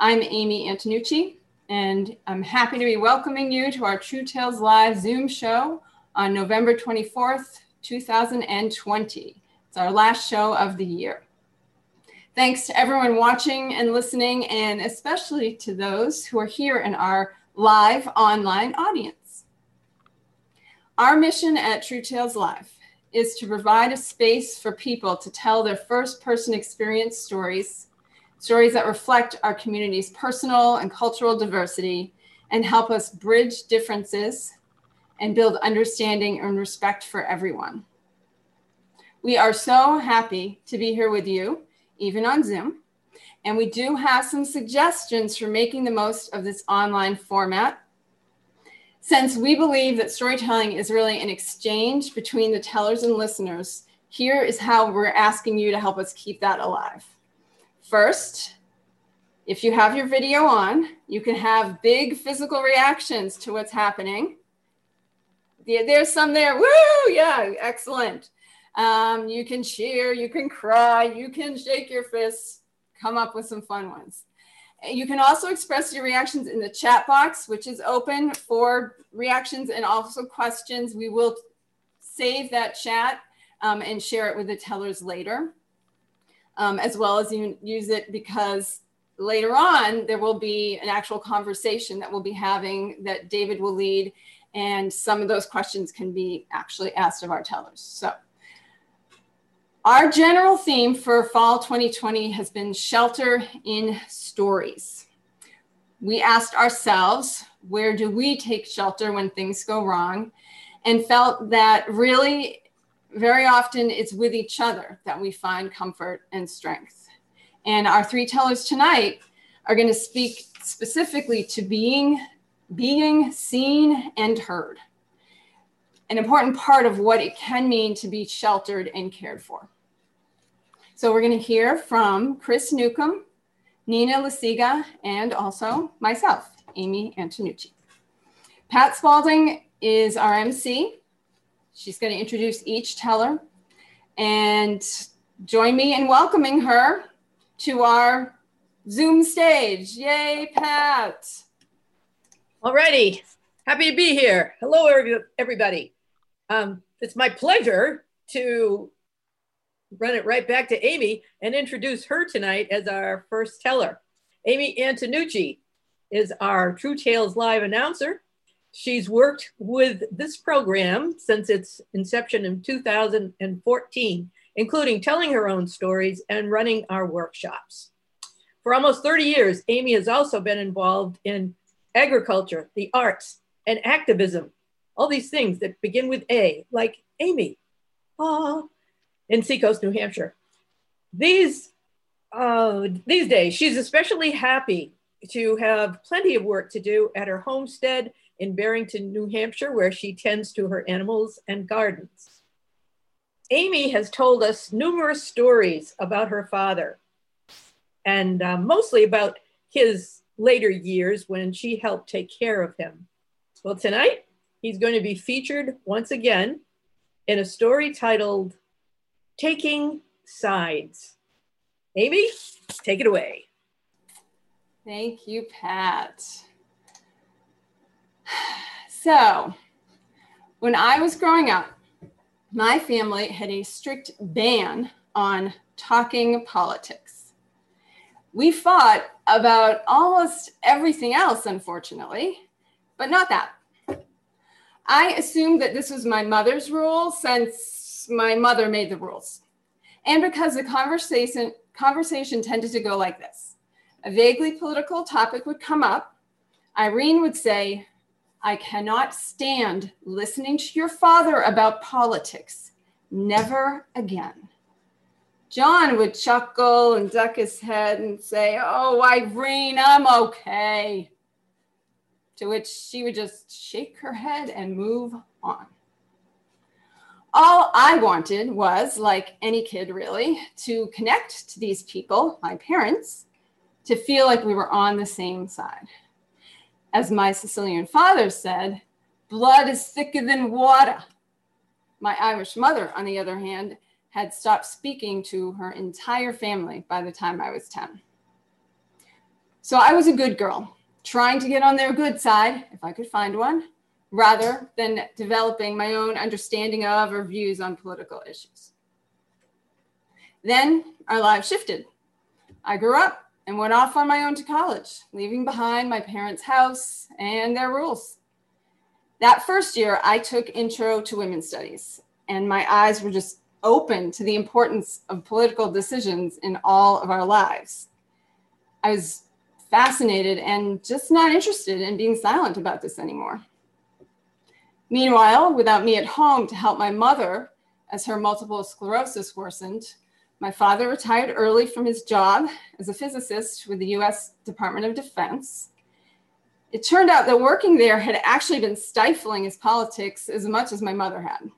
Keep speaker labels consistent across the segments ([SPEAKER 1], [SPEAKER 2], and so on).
[SPEAKER 1] I'm Amy Antonucci, and I'm happy to be welcoming you to our True Tales Live Zoom show on November 24th, 2020. It's our last show of the year. Thanks to everyone watching and listening, and especially to those who are here in our live online audience. Our mission at True Tales Live is to provide a space for people to tell their first person experience stories, stories that reflect our community's personal and cultural diversity and help us bridge differences and build understanding and respect for everyone. We are so happy to be here with you, even on Zoom. And we do have some suggestions for making the most of this online format since we believe that storytelling is really an exchange between the tellers and listeners, here is how we're asking you to help us keep that alive. First, if you have your video on, you can have big physical reactions to what's happening. There's some there. Woo! Yeah, excellent. Um, you can cheer, you can cry, you can shake your fists, come up with some fun ones. You can also express your reactions in the chat box, which is open for reactions and also questions. We will save that chat um, and share it with the tellers later, um, as well as you use it because later on there will be an actual conversation that we'll be having that David will lead, and some of those questions can be actually asked of our tellers. So. Our general theme for fall 2020 has been shelter in stories. We asked ourselves, where do we take shelter when things go wrong? And felt that really, very often, it's with each other that we find comfort and strength. And our three tellers tonight are going to speak specifically to being, being seen and heard. An important part of what it can mean to be sheltered and cared for. So we're going to hear from Chris Newcomb, Nina Lasiga, and also myself, Amy Antonucci. Pat Spalding is our MC. She's going to introduce each teller and join me in welcoming her to our Zoom stage. Yay, Pat.
[SPEAKER 2] Alrighty, happy to be here. Hello, everybody. Um, it's my pleasure to run it right back to Amy and introduce her tonight as our first teller. Amy Antonucci is our True Tales Live announcer. She's worked with this program since its inception in 2014, including telling her own stories and running our workshops. For almost 30 years, Amy has also been involved in agriculture, the arts, and activism. All these things that begin with A, like Amy. Ah, in Seacoast, New Hampshire. These, uh, these days, she's especially happy to have plenty of work to do at her homestead in Barrington, New Hampshire, where she tends to her animals and gardens. Amy has told us numerous stories about her father, and uh, mostly about his later years when she helped take care of him. Well, tonight he's going to be featured once again in a story titled taking sides. Amy, take it away.
[SPEAKER 1] Thank you, Pat. So, when I was growing up, my family had a strict ban on talking politics. We fought about almost everything else, unfortunately, but not that. I assumed that this was my mother's rule since my mother made the rules. And because the conversation conversation tended to go like this. A vaguely political topic would come up. Irene would say, I cannot stand listening to your father about politics. Never again. John would chuckle and duck his head and say, Oh, Irene, I'm okay. To which she would just shake her head and move on all I wanted was, like any kid really, to connect to these people, my parents, to feel like we were on the same side. As my Sicilian father said, blood is thicker than water. My Irish mother, on the other hand, had stopped speaking to her entire family by the time I was 10. So I was a good girl, trying to get on their good side, if I could find one, rather than developing my own understanding of or views on political issues. Then our lives shifted. I grew up and went off on my own to college, leaving behind my parents' house and their rules. That first year, I took Intro to Women's Studies, and my eyes were just open to the importance of political decisions in all of our lives. I was fascinated and just not interested in being silent about this anymore. Meanwhile, without me at home to help my mother as her multiple sclerosis worsened, my father retired early from his job as a physicist with the US Department of Defense. It turned out that working there had actually been stifling his politics as much as my mother had.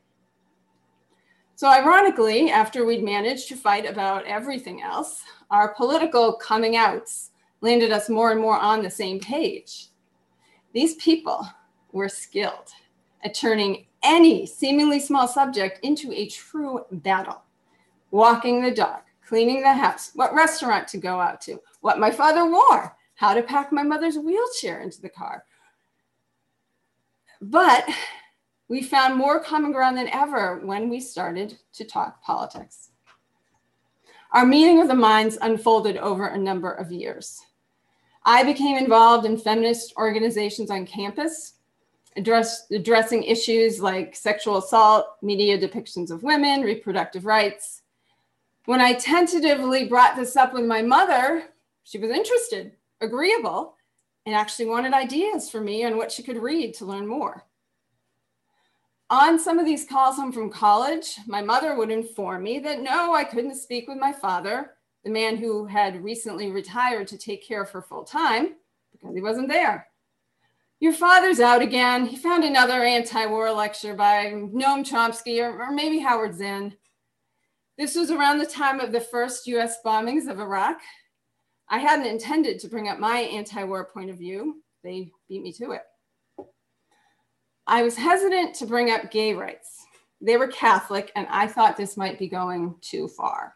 [SPEAKER 1] So, ironically, after we'd managed to fight about everything else, our political coming outs landed us more and more on the same page. These people were skilled at turning any seemingly small subject into a true battle. Walking the dog, cleaning the house, what restaurant to go out to, what my father wore, how to pack my mother's wheelchair into the car. But we found more common ground than ever when we started to talk politics. Our meeting of the minds unfolded over a number of years. I became involved in feminist organizations on campus, address, addressing issues like sexual assault, media depictions of women, reproductive rights. When I tentatively brought this up with my mother, she was interested, agreeable, and actually wanted ideas for me on what she could read to learn more. On some of these calls home from college, my mother would inform me that no, I couldn't speak with my father, the man who had recently retired to take care of her full time, because he wasn't there. Your father's out again. He found another anti war lecture by Noam Chomsky or, or maybe Howard Zinn. This was around the time of the first US bombings of Iraq. I hadn't intended to bring up my anti war point of view, they beat me to it. I was hesitant to bring up gay rights. They were Catholic, and I thought this might be going too far.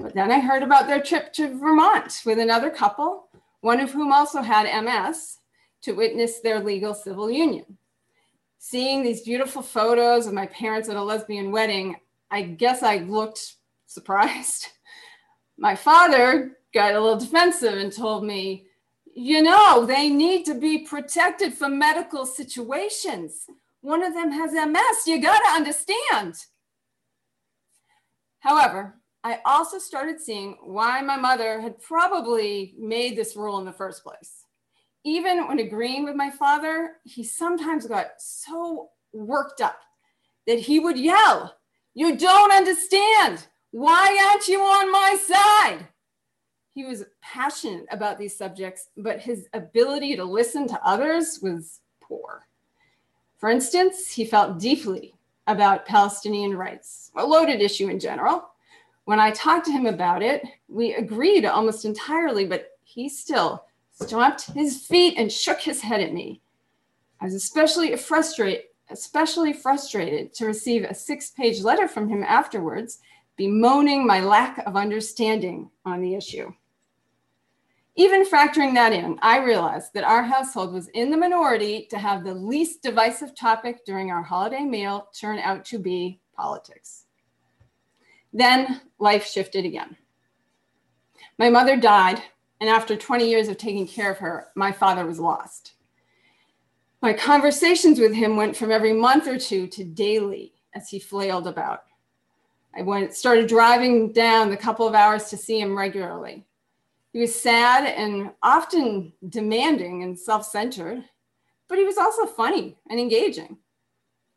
[SPEAKER 1] But then I heard about their trip to Vermont with another couple, one of whom also had MS, to witness their legal civil union. Seeing these beautiful photos of my parents at a lesbian wedding, I guess I looked surprised. My father got a little defensive and told me, you know, they need to be protected from medical situations. One of them has MS. You got to understand. However, I also started seeing why my mother had probably made this rule in the first place. Even when agreeing with my father, he sometimes got so worked up that he would yell, You don't understand. Why aren't you on my side? he was passionate about these subjects, but his ability to listen to others was poor. For instance, he felt deeply about Palestinian rights, a loaded issue in general. When I talked to him about it, we agreed almost entirely, but he still stomped his feet and shook his head at me. I was especially frustrated, especially frustrated to receive a six-page letter from him afterwards, bemoaning my lack of understanding on the issue. Even factoring that in, I realized that our household was in the minority to have the least divisive topic during our holiday meal turn out to be politics. Then life shifted again. My mother died, and after 20 years of taking care of her, my father was lost. My conversations with him went from every month or two to daily as he flailed about. I went, started driving down the couple of hours to see him regularly. He was sad and often demanding and self centered, but he was also funny and engaging.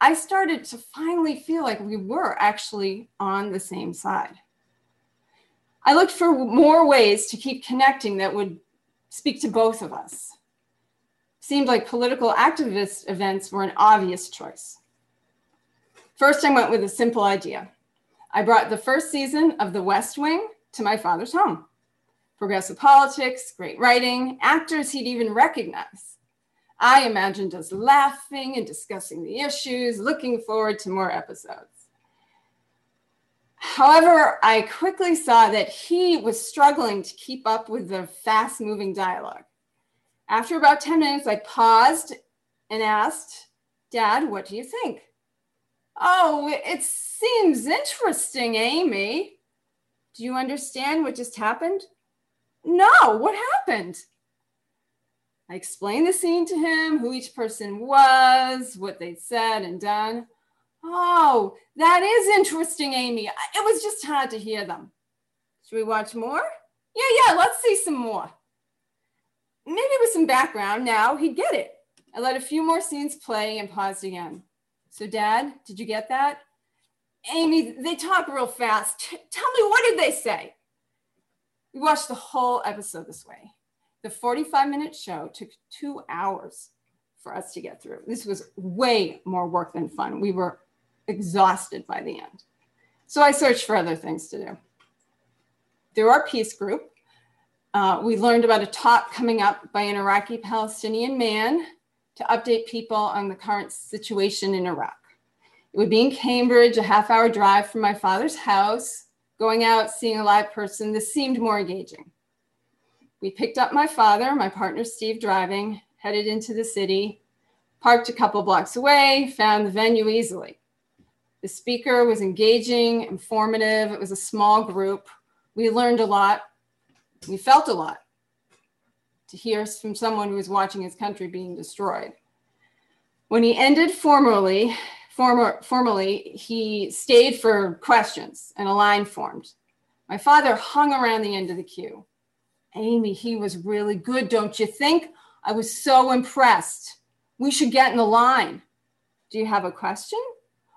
[SPEAKER 1] I started to finally feel like we were actually on the same side. I looked for more ways to keep connecting that would speak to both of us. Seemed like political activist events were an obvious choice. First, I went with a simple idea. I brought the first season of The West Wing to my father's home progressive politics, great writing, actors he'd even recognize. I imagined us laughing and discussing the issues, looking forward to more episodes. However, I quickly saw that he was struggling to keep up with the fast moving dialogue. After about 10 minutes, I paused and asked, Dad, what do you think? Oh, it seems interesting, Amy. Do you understand what just happened? No, what happened? I explained the scene to him, who each person was, what they'd said and done. Oh, that is interesting, Amy. It was just hard to hear them. Should we watch more? Yeah, yeah, let's see some more. Maybe with some background now, he'd get it. I let a few more scenes play and paused again. So, Dad, did you get that? Amy, they talk real fast. Tell me, what did they say? We watched the whole episode this way. The 45 minute show took two hours for us to get through. This was way more work than fun. We were exhausted by the end. So I searched for other things to do. Through our peace group, uh, we learned about a talk coming up by an Iraqi Palestinian man to update people on the current situation in Iraq. It would be in Cambridge, a half hour drive from my father's house. Going out, seeing a live person, this seemed more engaging. We picked up my father, my partner Steve driving, headed into the city, parked a couple blocks away, found the venue easily. The speaker was engaging, informative. It was a small group. We learned a lot. We felt a lot to hear from someone who was watching his country being destroyed. When he ended formally, former, formally, he stayed for questions and a line formed. My father hung around the end of the queue. Amy, he was really good, don't you think? I was so impressed. We should get in the line. Do you have a question?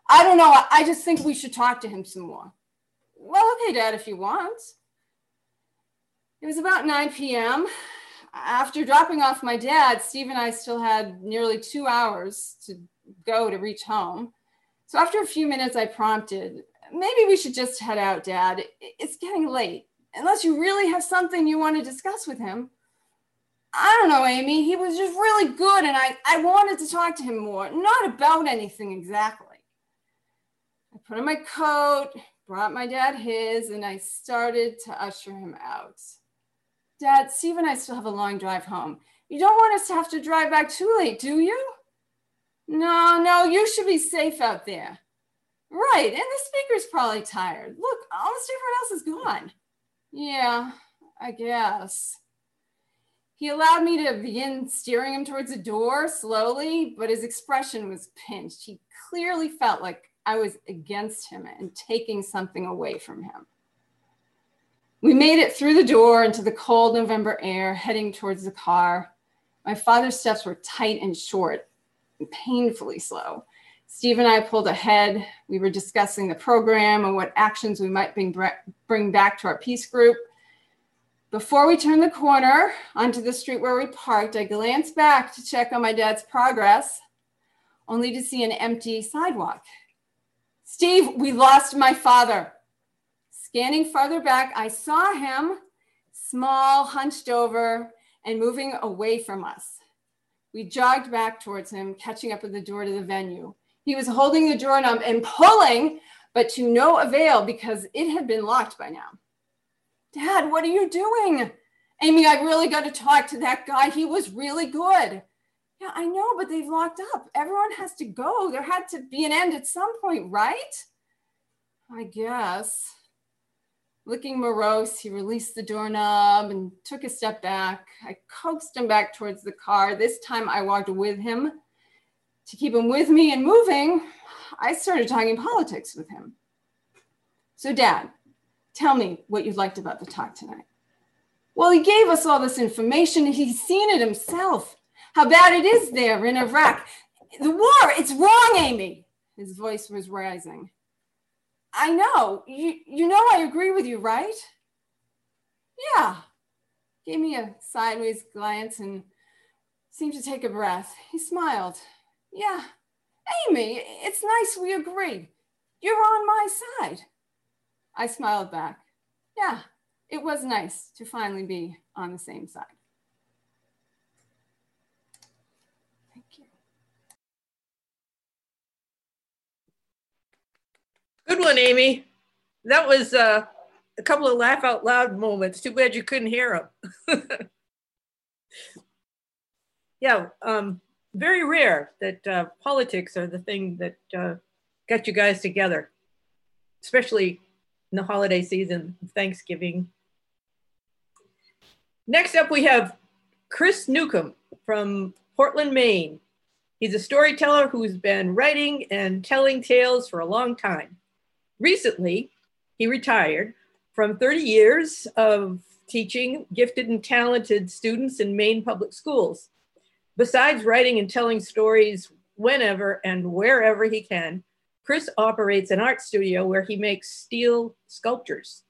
[SPEAKER 1] I don't know. I just think we should talk to him some more. Well, okay, Dad, if you want. It was about 9 p.m. After dropping off my dad, Steve and I still had nearly two hours to go to reach home. So after a few minutes, I prompted, maybe we should just head out, Dad. It's getting late. Unless you really have something you want to discuss with him. I don't know, Amy. He was just really good, and I, I wanted to talk to him more, not about anything exactly. I put on my coat, brought my dad his, and I started to usher him out. Dad, Steve and I still have a long drive home. You don't want us to have to drive back too late, do you? No, no, you should be safe out there. Right, and the speaker's probably tired. Look, almost everyone else is gone. Yeah, I guess. He allowed me to begin steering him towards the door slowly, but his expression was pinched. He clearly felt like I was against him and taking something away from him. We made it through the door into the cold November air, heading towards the car. My father's steps were tight and short and painfully slow. Steve and I pulled ahead. We were discussing the program and what actions we might bring, bring back to our peace group. Before we turned the corner onto the street where we parked, I glanced back to check on my dad's progress, only to see an empty sidewalk Steve, we lost my father. Scanning farther back, I saw him small, hunched over, and moving away from us. We jogged back towards him, catching up at the door to the venue. He was holding the doorknob and pulling, but to no avail because it had been locked by now. Dad, what are you doing? Amy, I really got to talk to that guy. He was really good. Yeah, I know, but they've locked up. Everyone has to go. There had to be an end at some point, right? I guess. Looking morose, he released the doorknob and took a step back. I coaxed him back towards the car. This time I walked with him. To keep him with me and moving, I started talking politics with him. So, Dad, tell me what you liked about the talk tonight. Well, he gave us all this information. He's seen it himself how bad it is there in Iraq. The war, it's wrong, Amy. His voice was rising. I know. You, you know I agree with you, right? Yeah. Gave me a sideways glance and seemed to take a breath. He smiled. Yeah. Amy, it's nice we agree. You're on my side. I smiled back. Yeah, it was nice to finally be on the same side.
[SPEAKER 2] Good one, Amy. that was uh, a couple of laugh out loud moments. Too bad you couldn't hear them. yeah, um, very rare that uh, politics are the thing that uh, got you guys together, especially in the holiday season, Thanksgiving. Next up, we have Chris Newcomb from Portland, Maine. He's a storyteller who's been writing and telling tales for a long time. Recently, he retired from 30 years of teaching gifted and talented students in Maine public schools. Besides writing and telling stories whenever and wherever he can, Chris operates an art studio where he makes steel sculptures.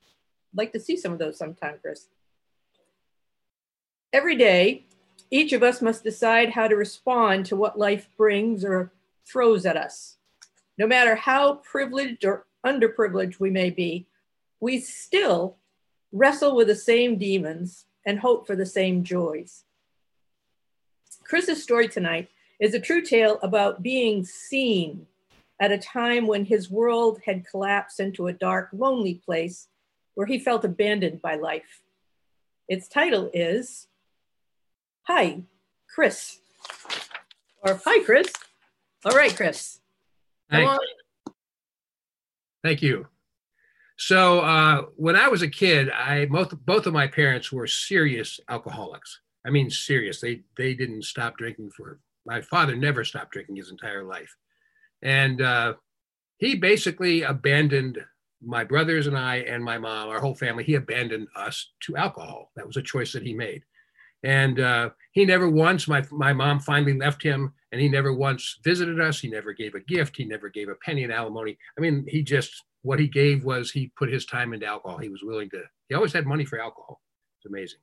[SPEAKER 2] I'd like to see some of those sometime, Chris. Every day, each of us must decide how to respond to what life brings or throws at us. No matter how privileged or underprivileged we may be, we still wrestle with the same demons and hope for the same joys. Chris's story tonight is a true tale about being seen at a time when his world had collapsed into a dark, lonely place where he felt abandoned by life. Its title is Hi, Chris. Or hi, Chris. All right, Chris.
[SPEAKER 3] Thank, Thank you. So uh, when I was a kid, I both both of my parents were serious alcoholics. I mean, serious. They they didn't stop drinking for. My father never stopped drinking his entire life, and uh, he basically abandoned my brothers and I and my mom, our whole family. He abandoned us to alcohol. That was a choice that he made, and uh, he never once. My my mom finally left him, and he never once visited us. He never gave a gift. He never gave a penny in alimony. I mean, he just what he gave was he put his time into alcohol. He was willing to. He always had money for alcohol. It's amazing.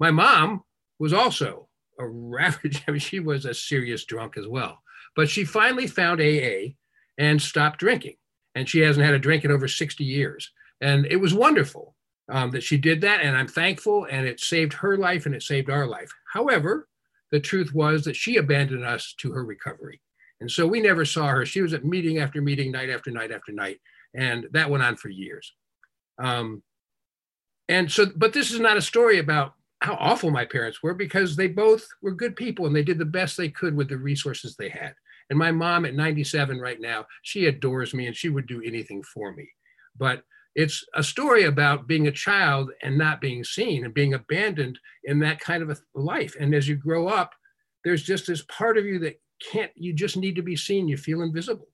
[SPEAKER 3] My mom was also a ravage. I mean, she was a serious drunk as well. But she finally found AA and stopped drinking. And she hasn't had a drink in over 60 years. And it was wonderful um, that she did that. And I'm thankful. And it saved her life and it saved our life. However, the truth was that she abandoned us to her recovery. And so we never saw her. She was at meeting after meeting, night after night after night. And that went on for years. Um, and so, but this is not a story about how awful my parents were because they both were good people and they did the best they could with the resources they had. And my mom at 97 right now, she adores me and she would do anything for me. But it's a story about being a child and not being seen and being abandoned in that kind of a life. And as you grow up, there's just this part of you that can't, you just need to be seen. You feel invisible.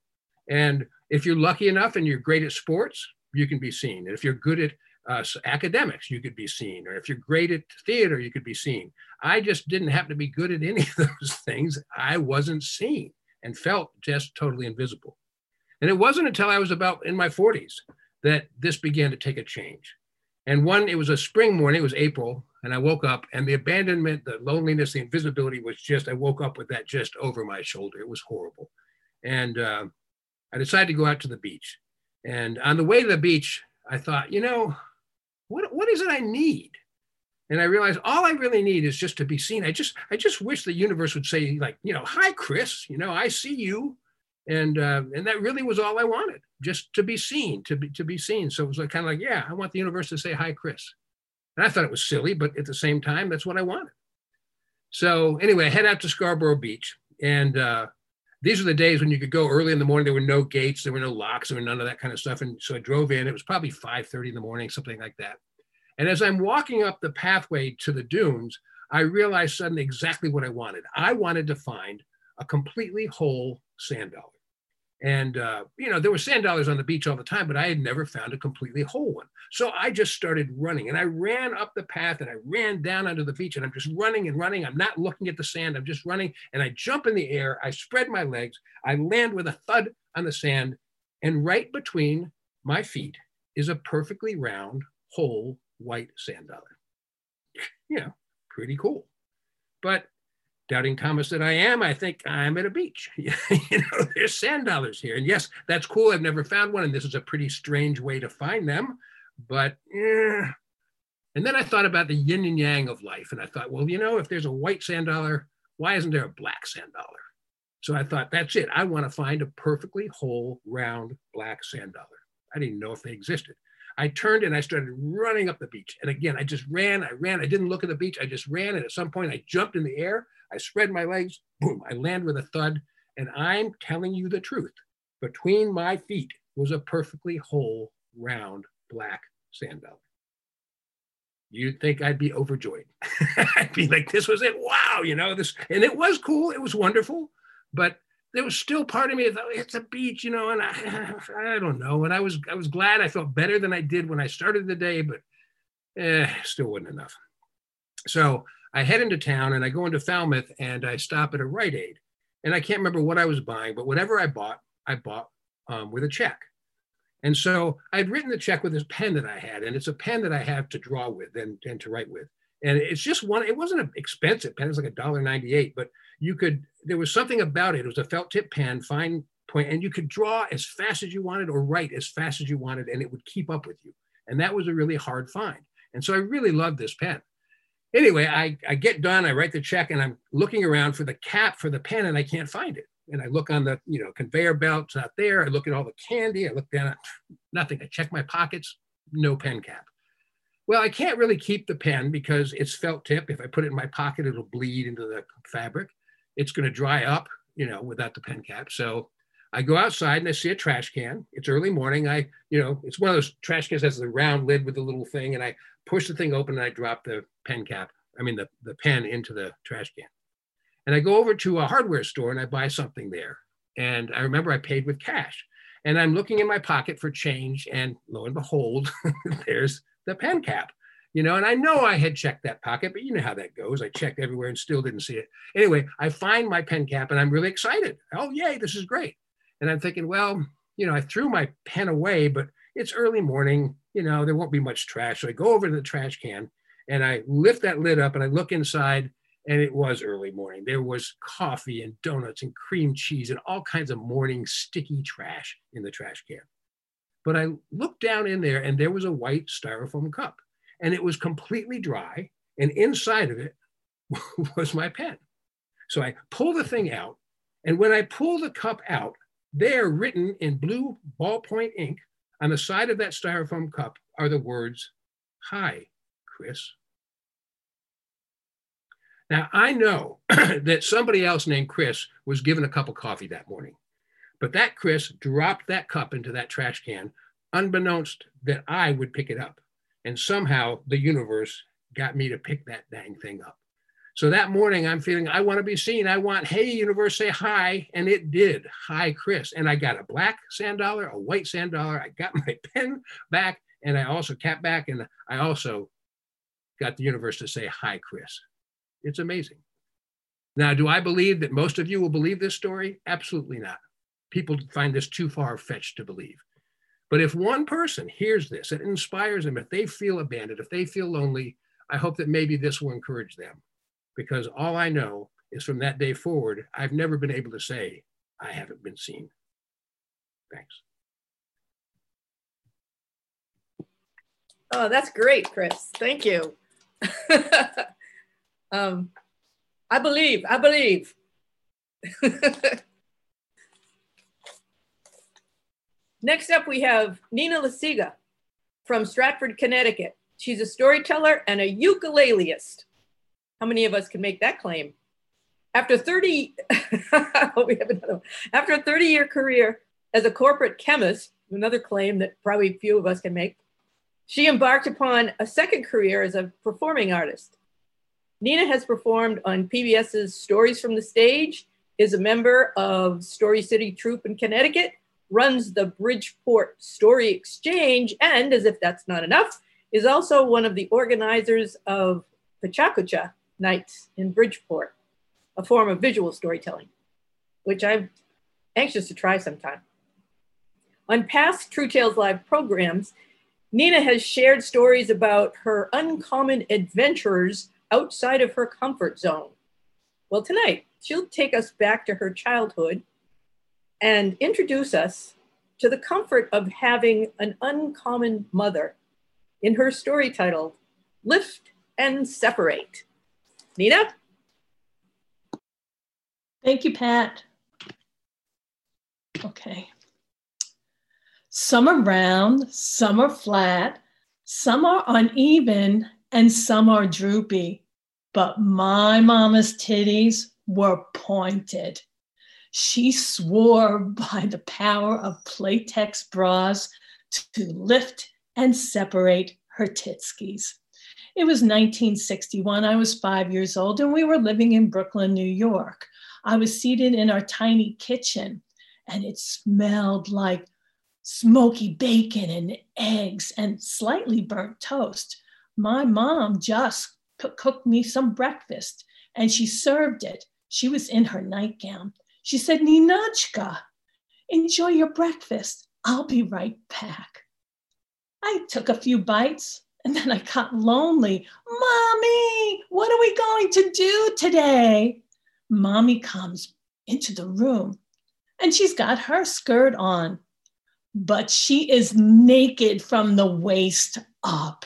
[SPEAKER 3] And if you're lucky enough and you're great at sports, you can be seen. And if you're good at uh, academics, you could be seen. Or if you're great at theater, you could be seen. I just didn't happen to be good at any of those things. I wasn't seen and felt just totally invisible. And it wasn't until I was about in my 40s that this began to take a change. And one, it was a spring morning, it was April, and I woke up, and the abandonment, the loneliness, the invisibility was just, I woke up with that just over my shoulder. It was horrible. And uh, I decided to go out to the beach. And on the way to the beach, I thought, you know, what, what is it I need? And I realized all I really need is just to be seen. I just I just wish the universe would say like, you know, hi Chris, you know, I see you. And uh, and that really was all I wanted, just to be seen, to be to be seen. So it was like kind of like, yeah, I want the universe to say hi Chris. And I thought it was silly, but at the same time, that's what I wanted. So anyway, I head out to Scarborough Beach, and uh, these were the days when you could go early in the morning. There were no gates, there were no locks, there were none of that kind of stuff. And so I drove in. It was probably 5:30 in the morning, something like that. And as I'm walking up the pathway to the dunes, I realized suddenly exactly what I wanted. I wanted to find a completely whole sand dollar. And, uh, you know, there were sand dollars on the beach all the time, but I had never found a completely whole one. So I just started running and I ran up the path and I ran down onto the beach and I'm just running and running. I'm not looking at the sand. I'm just running and I jump in the air. I spread my legs. I land with a thud on the sand. And right between my feet is a perfectly round, whole white sand dollar. You know, pretty cool. But doubting Thomas that I am, I think I'm at a beach. you know, there's sand dollars here. And yes, that's cool. I've never found one. And this is a pretty strange way to find them. But eh. And then I thought about the yin and yang of life. And I thought, well, you know, if there's a white sand dollar, why isn't there a black sand dollar? So I thought, that's it. I want to find a perfectly whole, round, black sand dollar. I didn't know if they existed. I turned and I started running up the beach. And again, I just ran, I ran. I didn't look at the beach. I just ran. And at some point, I jumped in the air. I spread my legs. Boom, I land with a thud. And I'm telling you the truth. Between my feet was a perfectly whole, round, black sand. You'd think I'd be overjoyed. I'd be like, this was it. Wow, you know, this, and it was cool. It was wonderful. But there was still part of me that it's a beach, you know, and I, I don't know. And I was, I was glad I felt better than I did when I started the day, but eh, still wasn't enough. So I head into town and I go into Falmouth and I stop at a Rite Aid. And I can't remember what I was buying, but whatever I bought, I bought um, with a check. And so I'd written the check with this pen that I had, and it's a pen that I have to draw with and, and to write with. And it's just one, it wasn't an expensive pen, it was like a dollar ninety-eight, but you could, there was something about it. It was a felt tip pen, fine point, and you could draw as fast as you wanted or write as fast as you wanted, and it would keep up with you. And that was a really hard find. And so I really loved this pen. Anyway, I, I get done, I write the check, and I'm looking around for the cap for the pen, and I can't find it. And I look on the, you know, conveyor belt, it's not there. I look at all the candy, I look down at nothing. I check my pockets, no pen cap. Well, I can't really keep the pen because it's felt tip. If I put it in my pocket, it'll bleed into the fabric it's going to dry up, you know, without the pen cap. So I go outside and I see a trash can. It's early morning. I, you know, it's one of those trash cans that has the round lid with the little thing. And I push the thing open and I drop the pen cap, I mean, the, the pen into the trash can. And I go over to a hardware store and I buy something there. And I remember I paid with cash. And I'm looking in my pocket for change. And lo and behold, there's the pen cap you know, and I know I had checked that pocket, but you know how that goes. I checked everywhere and still didn't see it. Anyway, I find my pen cap and I'm really excited. Oh, yay, this is great. And I'm thinking, well, you know, I threw my pen away, but it's early morning, you know, there won't be much trash. So I go over to the trash can and I lift that lid up and I look inside and it was early morning. There was coffee and donuts and cream cheese and all kinds of morning sticky trash in the trash can. But I looked down in there and there was a white styrofoam cup and it was completely dry. And inside of it was my pen. So I pull the thing out. And when I pull the cup out, there written in blue ballpoint ink on the side of that styrofoam cup are the words, Hi, Chris. Now, I know that somebody else named Chris was given a cup of coffee that morning, but that Chris dropped that cup into that trash can, unbeknownst that I would pick it up. And somehow the universe got me to pick that dang thing up. So that morning, I'm feeling I want to be seen. I want, hey, universe, say hi. And it did. Hi, Chris. And I got a black sand dollar, a white sand dollar. I got my pen back, and I also cap back, and I also got the universe to say hi, Chris. It's amazing. Now, do I believe that most of you will believe this story? Absolutely not. People find this too far fetched to believe. But if one person hears this, it inspires them. If they feel abandoned, if they feel lonely, I hope that maybe this will encourage them. Because all I know is from that day forward, I've never been able to say, I haven't been seen. Thanks.
[SPEAKER 2] Oh, that's great, Chris. Thank you. um, I believe, I believe. Next up, we have Nina Lasiga from Stratford, Connecticut. She's a storyteller and a ukuleleist. How many of us can make that claim? After 30, we have another one. After a 30 year career as a corporate chemist, another claim that probably few of us can make, she embarked upon a second career as a performing artist. Nina has performed on PBS's Stories from the Stage, is a member of Story City Troupe in Connecticut, runs the Bridgeport Story Exchange, and as if that's not enough, is also one of the organizers of PechaKucha Nights in Bridgeport, a form of visual storytelling, which I'm anxious to try sometime. On past True Tales Live programs, Nina has shared stories about her uncommon adventures outside of her comfort zone. Well, tonight, she'll take us back to her childhood and introduce us to the comfort of having an uncommon mother in her story titled Lift and Separate. Nina?
[SPEAKER 4] Thank you, Pat. Okay. Some are round, some are flat, some are uneven, and some are droopy. But my mama's titties were pointed. She swore by the power of Playtex bras to lift and separate her titskis. It was 1961. I was five years old, and we were living in Brooklyn, New York. I was seated in our tiny kitchen, and it smelled like smoky bacon and eggs and slightly burnt toast. My mom just cooked me some breakfast and she served it. She was in her nightgown. She said, Ninachka, enjoy your breakfast. I'll be right back. I took a few bites and then I got lonely. Mommy, what are we going to do today? Mommy comes into the room and she's got her skirt on, but she is naked from the waist up.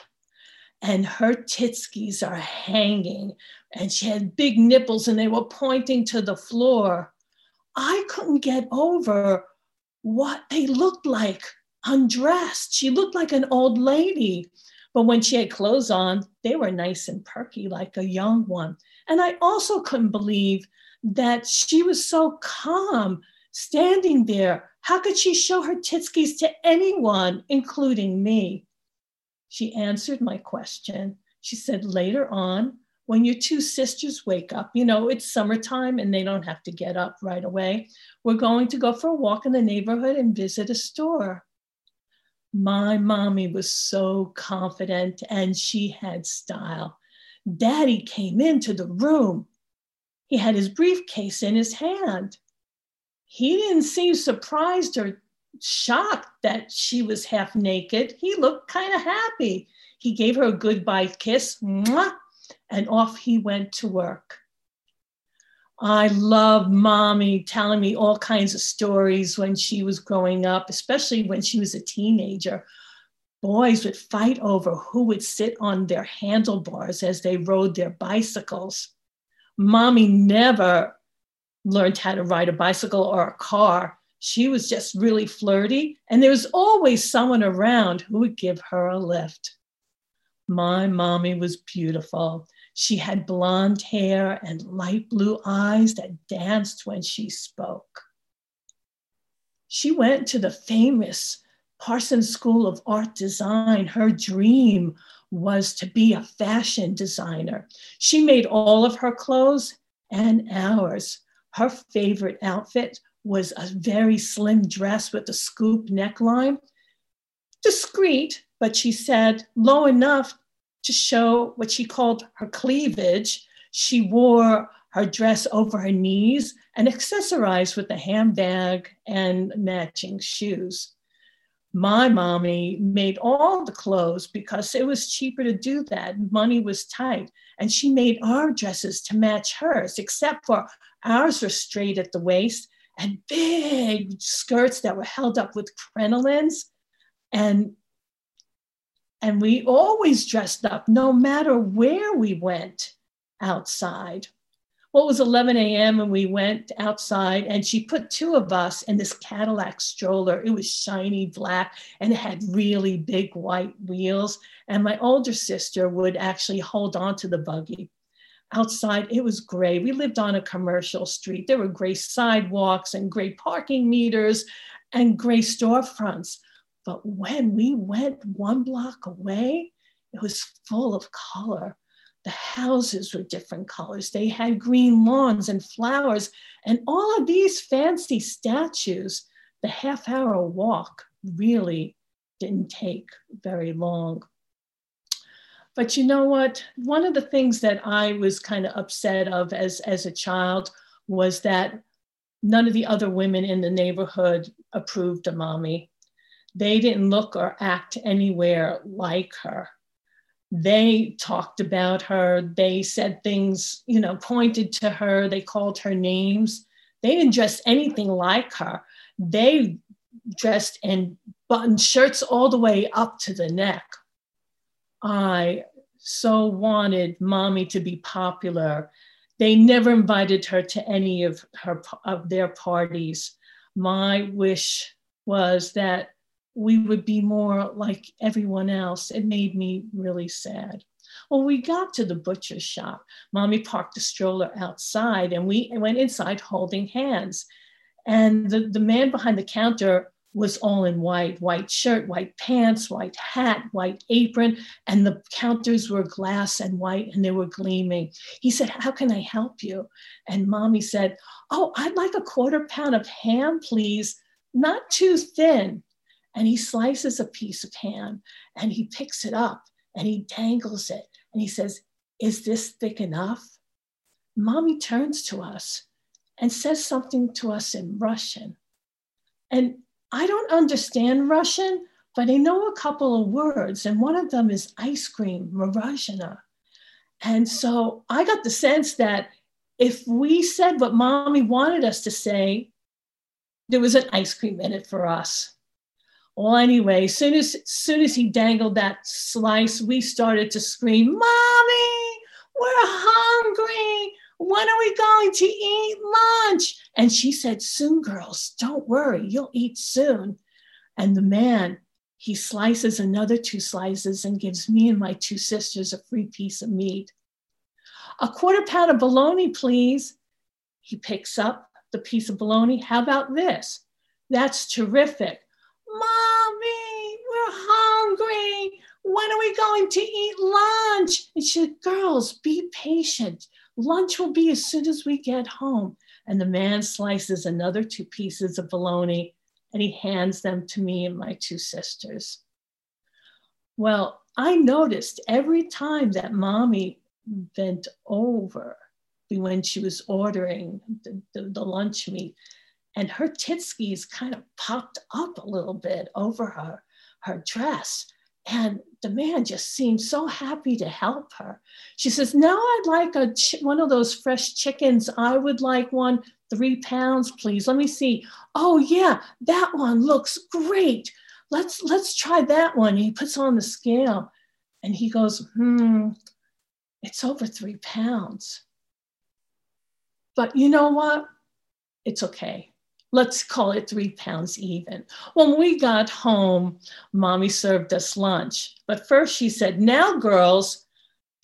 [SPEAKER 4] And her titskis are hanging, and she had big nipples, and they were pointing to the floor. I couldn't get over what they looked like undressed. She looked like an old lady. But when she had clothes on, they were nice and perky, like a young one. And I also couldn't believe that she was so calm standing there. How could she show her titskis to anyone, including me? She answered my question. She said, later on, when your two sisters wake up, you know, it's summertime and they don't have to get up right away. We're going to go for a walk in the neighborhood and visit a store. My mommy was so confident and she had style. Daddy came into the room. He had his briefcase in his hand he didn't seem surprised or shocked that she was half naked. He looked kind of happy. He gave her a goodbye kiss, mwah, and off he went to work. I love mommy telling me all kinds of stories when she was growing up, especially when she was a teenager. Boys would fight over who would sit on their handlebars as they rode their bicycles. Mommy never learned how to ride a bicycle or a car. She was just really flirty, and there was always someone around who would give her a lift. My mommy was beautiful. She had blonde hair and light blue eyes that danced when she spoke. She went to the famous Parsons School of Art Design. Her dream was to be a fashion designer. She made all of her clothes and ours her favorite outfit was a very slim dress with a scoop neckline. Discreet, but she said low enough to show what she called her cleavage. She wore her dress over her knees and accessorized with a handbag and matching shoes. My mommy made all the clothes because it was cheaper to do that. Money was tight. And she made our dresses to match hers, except for Ours were straight at the waist and big skirts that were held up with crinolines. And, and we always dressed up no matter where we went outside. Well, it was 11 a.m. and we went outside and she put two of us in this Cadillac stroller. It was shiny black and it had really big white wheels. And my older sister would actually hold on to the buggy outside. It was great. We lived on a commercial street. There were gray sidewalks and gray parking meters and gray storefronts. But when we went one block away, it was full of color. The houses were different colors. They had green lawns and flowers, and all of these fancy statues. The half hour walk really didn't take very long. But you know what? One of the things that I was kind of upset of as, as a child was that none of the other women in the neighborhood approved of mommy. They didn't look or act anywhere like her. They talked about her. They said things, you know, pointed to her. They called her names. They didn't dress anything like her. They dressed in button shirts all the way up to the neck I so wanted mommy to be popular. They never invited her to any of her of their parties. My wish was that we would be more like everyone else. It made me really sad. Well, we got to the butcher shop. Mommy parked the stroller outside and we went inside holding hands. And the, the man behind the counter was all in white white shirt, white pants, white hat, white apron, and the counters were glass and white and they were gleaming. He said, How can I help you? And mommy said, Oh, I'd like a quarter pound of ham, please, not too thin. And he slices a piece of ham and he picks it up and he dangles it and he says, Is this thick enough? Mommy turns to us and says something to us in Russian. And I don't understand Russian, but I know a couple of words, and one of them is ice cream, morozhina. And so I got the sense that if we said what mommy wanted us to say, there was an ice cream in it for us. Well, anyway, soon as soon as he dangled that slice, we started to scream, "Mommy, we're hungry! When are we going to eat lunch?" And she said, "Soon, girls. Don't worry, you'll eat soon." And the man, he slices another two slices and gives me and my two sisters a free piece of meat. A quarter pound of bologna, please. He picks up the piece of bologna. How about this? That's terrific. Mommy, we're hungry. When are we going to eat lunch? And she said, Girls, be patient. Lunch will be as soon as we get home. And the man slices another two pieces of bologna and he hands them to me and my two sisters. Well, I noticed every time that mommy bent over when she was ordering the, the, the lunch meat, and her titskis kind of popped up a little bit over her, her dress. And the man just seemed so happy to help her. She says, Now I'd like a ch- one of those fresh chickens. I would like one, three pounds, please. Let me see. Oh, yeah, that one looks great. Let's let's try that one. He puts on the scale and he goes, hmm, it's over three pounds. But you know what? It's okay let's call it three pounds even. When we got home, mommy served us lunch. But first she said, Now, girls,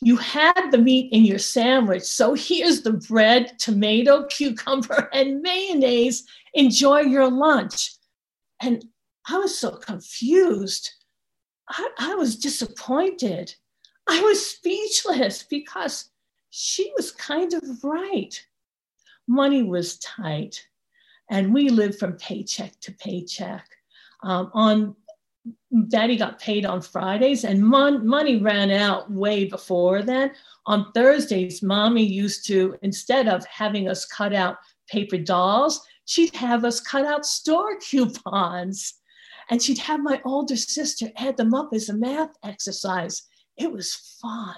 [SPEAKER 4] you had the meat in your sandwich. So here's the bread, tomato, cucumber, and mayonnaise. Enjoy your lunch. And I was so confused. I, I was disappointed. I was speechless because she was kind of right. Money was tight and we lived from paycheck to paycheck. Um, on daddy got paid on Fridays, and mon- money ran out way before then. On Thursdays, mommy used to, instead of having us cut out paper dolls, she'd have us cut out store coupons. And she'd have my older sister add them up as a math exercise. It was fun.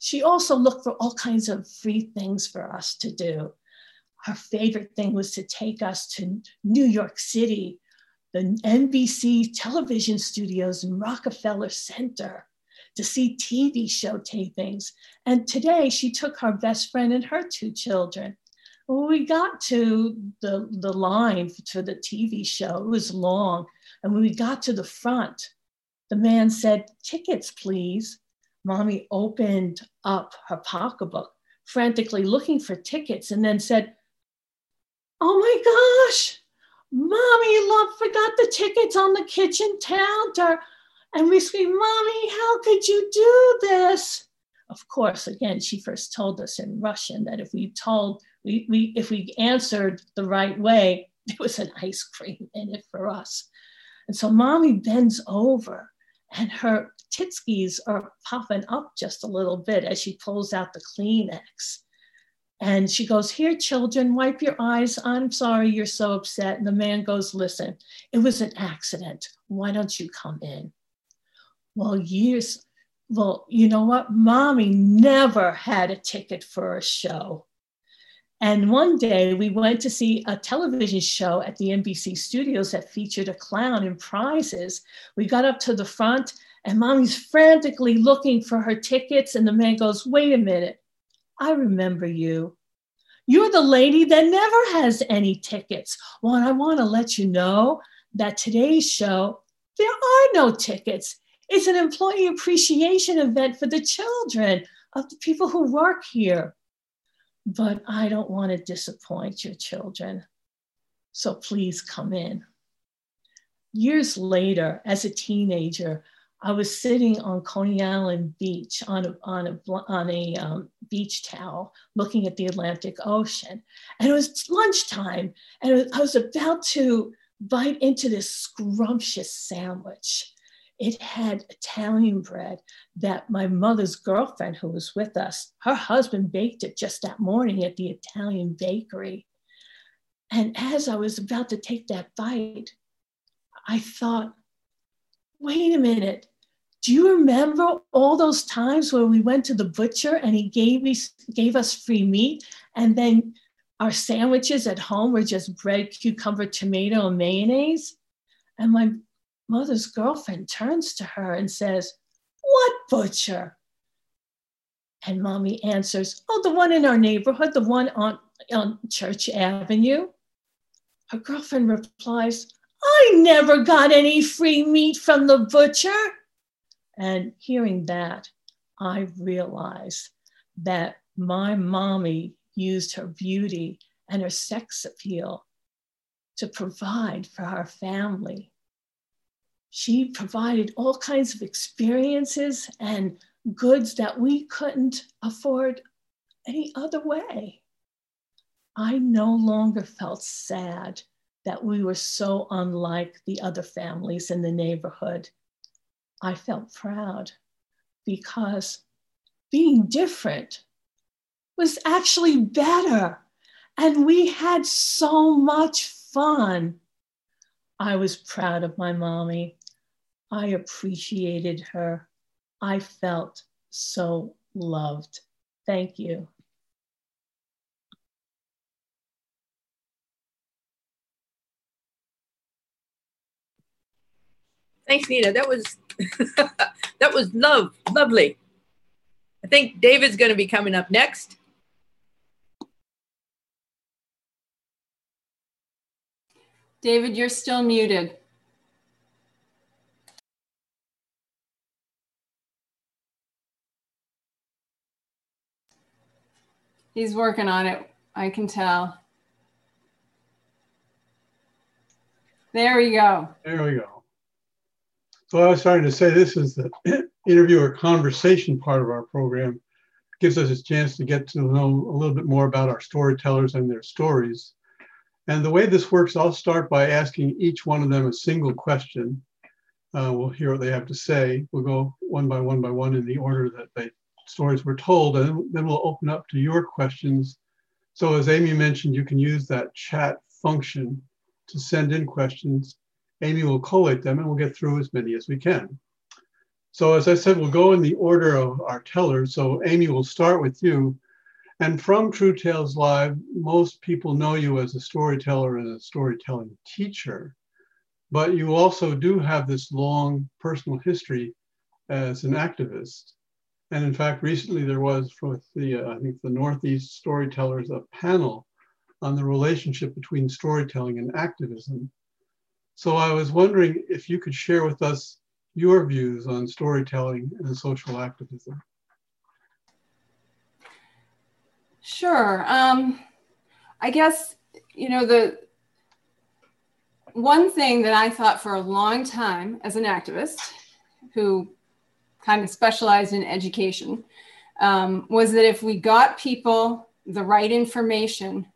[SPEAKER 4] She also looked for all kinds of free things for us to do her favorite thing was to take us to New York City, the NBC television studios in Rockefeller Center to see TV show tapings. And today she took her best friend and her two children. When we got to the, the line for the TV show, it was long. And when we got to the front, the man said, Tickets, please. Mommy opened up her pocketbook, frantically looking for tickets, and then said, Oh my gosh, mommy, love forgot the tickets on the kitchen counter. And we screamed, Mommy, how could you do this? Of course, again, she first told us in Russian that if we told, we, we if we answered the right way, there was an ice cream in it for us. And so mommy bends over and her titskis are popping up just a little bit as she pulls out the Kleenex. And she goes, Here, children, wipe your eyes. I'm sorry you're so upset. And the man goes, Listen, it was an accident. Why don't you come in? Well, years, well, you know what? Mommy never had a ticket for a show. And one day we went to see a television show at the NBC studios that featured a clown and prizes. We got up to the front, and mommy's frantically looking for her tickets. And the man goes, Wait a minute. I remember you. You're the lady that never has any tickets. Well, I want to let you know that today's show There are no tickets. It's an employee appreciation event for the children of the people who work here. But I don't want to disappoint your children. So please come in. Years later, as a teenager, I was sitting on Coney Island Beach on a, on a, on a um, beach towel looking at the Atlantic Ocean. And it was lunchtime, and I was about to bite into this scrumptious sandwich. It had Italian bread that my mother's girlfriend, who was with us, her husband baked it just that morning at the Italian bakery. And as I was about to take that bite, I thought, wait a minute. Do you remember all those times when we went to the butcher and he gave me gave us free meat and then our sandwiches at home were just bread, cucumber, tomato, and mayonnaise? And my mother's girlfriend turns to her and says, What butcher? And mommy answers, Oh, the one in our neighborhood, the one on, on Church Avenue. Her girlfriend replies, I never got any free meat from the butcher. And hearing that, I realized that my mommy used her beauty and her sex appeal to provide for our family she provided all kinds of experiences and goods that we couldn't afford any other way. I no longer felt sad that we were so unlike the other families in the neighborhood. I felt proud because being different was actually better. And we had so much fun. I was proud of my mommy. I appreciated her. I felt so loved. Thank you.
[SPEAKER 2] Thanks, Nina. That was that was love, lovely. I think David's going to be coming up next.
[SPEAKER 1] David, you're still muted. He's working on it. I can tell. There we go.
[SPEAKER 5] There we go. So I was starting to say this is the interview or conversation part of our program. Gives us a chance to get to know a little bit more about our storytellers and their stories. And the way this works, I'll start by asking each one of them a single question. Uh, we'll hear what they have to say. We'll go one by one by one in the order that the stories were told, and then we'll open up to your questions. So as Amy mentioned, you can use that chat function to send in questions. Amy will collate them and we'll get through as many as we can. So as I said, we'll go in the order of our tellers. So Amy will start with you. And from True Tales Live, most people know you as a storyteller and a storytelling teacher, but you also do have this long personal history as an activist. And in fact, recently there was with the, uh, I think the Northeast Storytellers, a panel on the relationship between storytelling and activism. So I was wondering if you could share with us your views on storytelling and social activism.
[SPEAKER 1] Sure. Um, I guess, you know, the one thing that I thought for a long time as an activist who kind of specialized in education, um, was that if we got people the right information,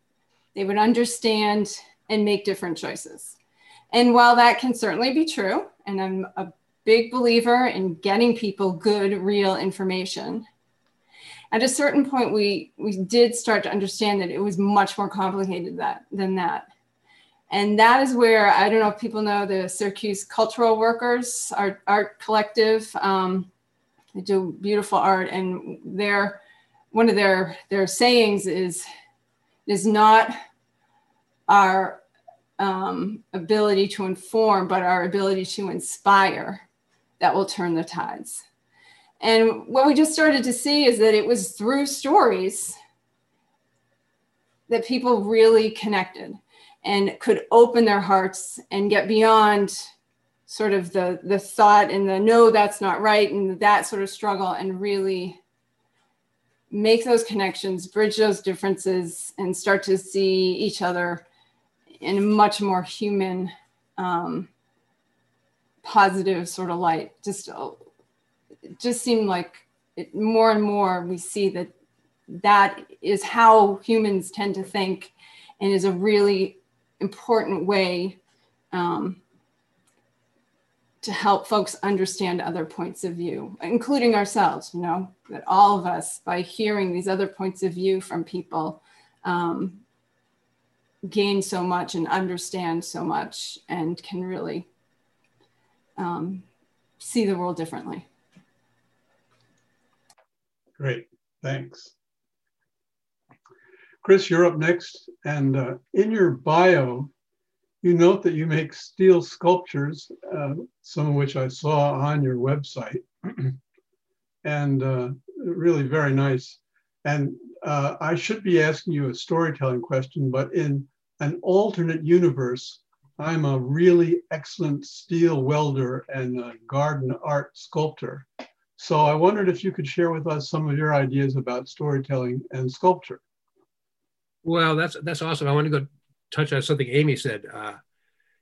[SPEAKER 1] they would understand and make different choices. And while that can certainly be true, and I'm a big believer in getting people good, real information, at a certain point, we, we did start to understand that it was much more complicated that, than that. And that is where, I don't know if people know the Syracuse Cultural Workers Art, art Collective. Um, they do beautiful art, and their one of their their sayings is is not our um, ability to inform, but our ability to inspire that will turn the tides. And what we just started to see is that it was through stories that people really connected and could open their hearts and get beyond sort of the the thought and the no that's not right and that sort of struggle and really make those connections bridge those differences and start to see each other in a much more human um, positive sort of light. Just it just seemed like it, more and more we see that that is how humans tend to think and is a really important way um, to help folks understand other points of view, including ourselves, you know, that all of us, by hearing these other points of view from people, um, gain so much and understand so much and can really um, see the world differently.
[SPEAKER 5] Great, thanks. Chris, you're up next. And uh, in your bio, you note that you make steel sculptures, uh, some of which I saw on your website, and uh, really very nice. And uh, I should be asking you a storytelling question, but in an alternate universe, I'm a really excellent steel welder and a garden art sculptor. So I wondered if you could share with us some of your ideas about storytelling and sculpture.
[SPEAKER 3] Well, that's that's awesome. I want to go touch on something Amy said. Uh,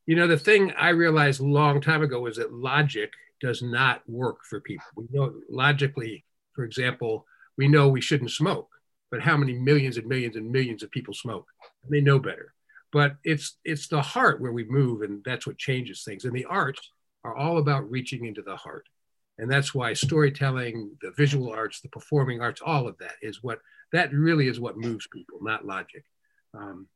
[SPEAKER 3] you know, the thing I realized a long time ago was that logic does not work for people. We know logically, for example, we know we shouldn't smoke, but how many millions and millions and millions of people smoke? They know better. But it's it's the heart where we move, and that's what changes things. And the arts are all about reaching into the heart. And that's why storytelling, the visual arts, the performing arts, all of that is what that really is what moves people, not logic. Um,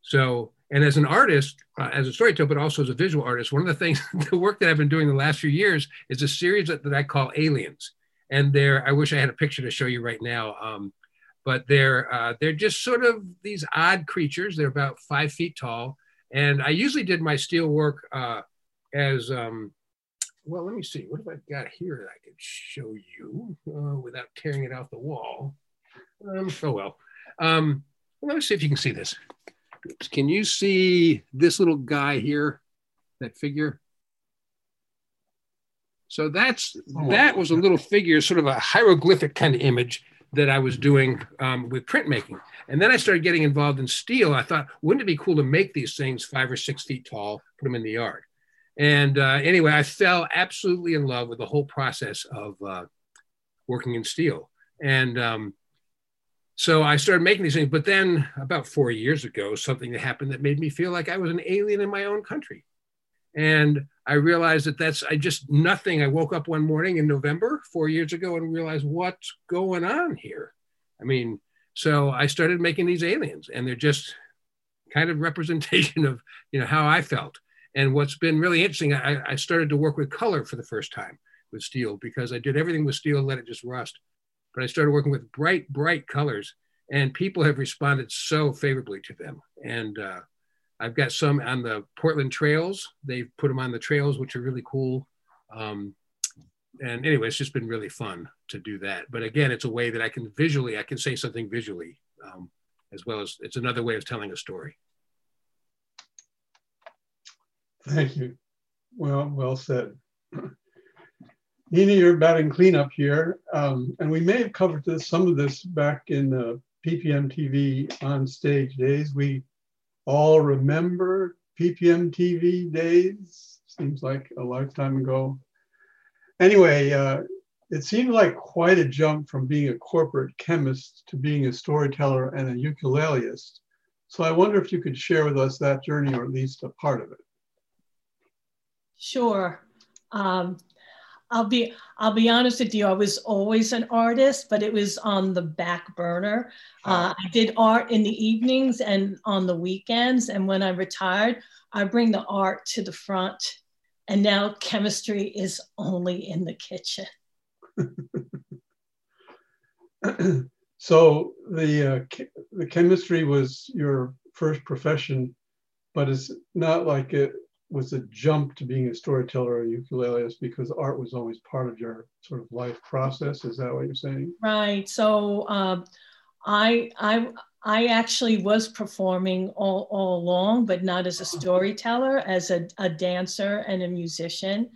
[SPEAKER 3] so, and as an artist, uh, as a storyteller, but also as a visual artist, one of the things, the work that I've been doing the last few years is a series that, that I call Aliens. And they're, I wish I had a picture to show you right now. Um, but they're, uh, they're just sort of these odd creatures. They're about five feet tall. And I usually did my steel work uh, as, um, well, let me see. What have I got here that I could show you uh, without tearing it off the wall? Um, oh, well. Um, let me see if you can see this. Can you see this little guy here, that figure? So that's oh. that was a little figure, sort of a hieroglyphic kind of image that I was doing um, with printmaking. And then I started getting involved in steel. I thought, wouldn't it be cool to make these things five or six feet tall, put them in the yard? And uh, anyway, I fell absolutely in love with the whole process of uh, working in steel. And um, so I started making these things. But then about four years ago, something happened that made me feel like I was an alien in my own country. And I realized that that's I just nothing. I woke up one morning in November four years ago and realized what's going on here. I mean, so I started making these aliens, and they're just kind of representation of you know how I felt. And what's been really interesting, I, I started to work with color for the first time with steel because I did everything with steel, let it just rust but I started working with bright, bright colors, and people have responded so favorably to them. And uh, I've got some on the Portland trails. They've put them on the trails, which are really cool. Um, and anyway, it's just been really fun to do that. But again, it's a way that I can visually, I can say something visually, um, as well as it's another way of telling a story.
[SPEAKER 5] Thank you. Well, well said. Nina, you're batting cleanup here, um, and we may have covered this, some of this back in the PPM TV on stage days. We all remember PPM TV days. Seems like a lifetime ago. Anyway, uh, it seemed like quite a jump from being a corporate chemist to being a storyteller and a ukuleleist. So I wonder if you could share with us that journey, or at least a part of it.
[SPEAKER 4] Sure. Um, I'll be I'll be honest with you. I was always an artist, but it was on the back burner. Uh, I did art in the evenings and on the weekends. And when I retired, I bring the art to the front. And now chemistry is only in the kitchen.
[SPEAKER 5] so the uh, the chemistry was your first profession, but it's not like it was a jump to being a storyteller or a ukuleleist because art was always part of your sort of life process. Is that what you're saying?
[SPEAKER 4] Right. So um, I I I actually was performing all, all along, but not as a storyteller, as a, a dancer and a musician.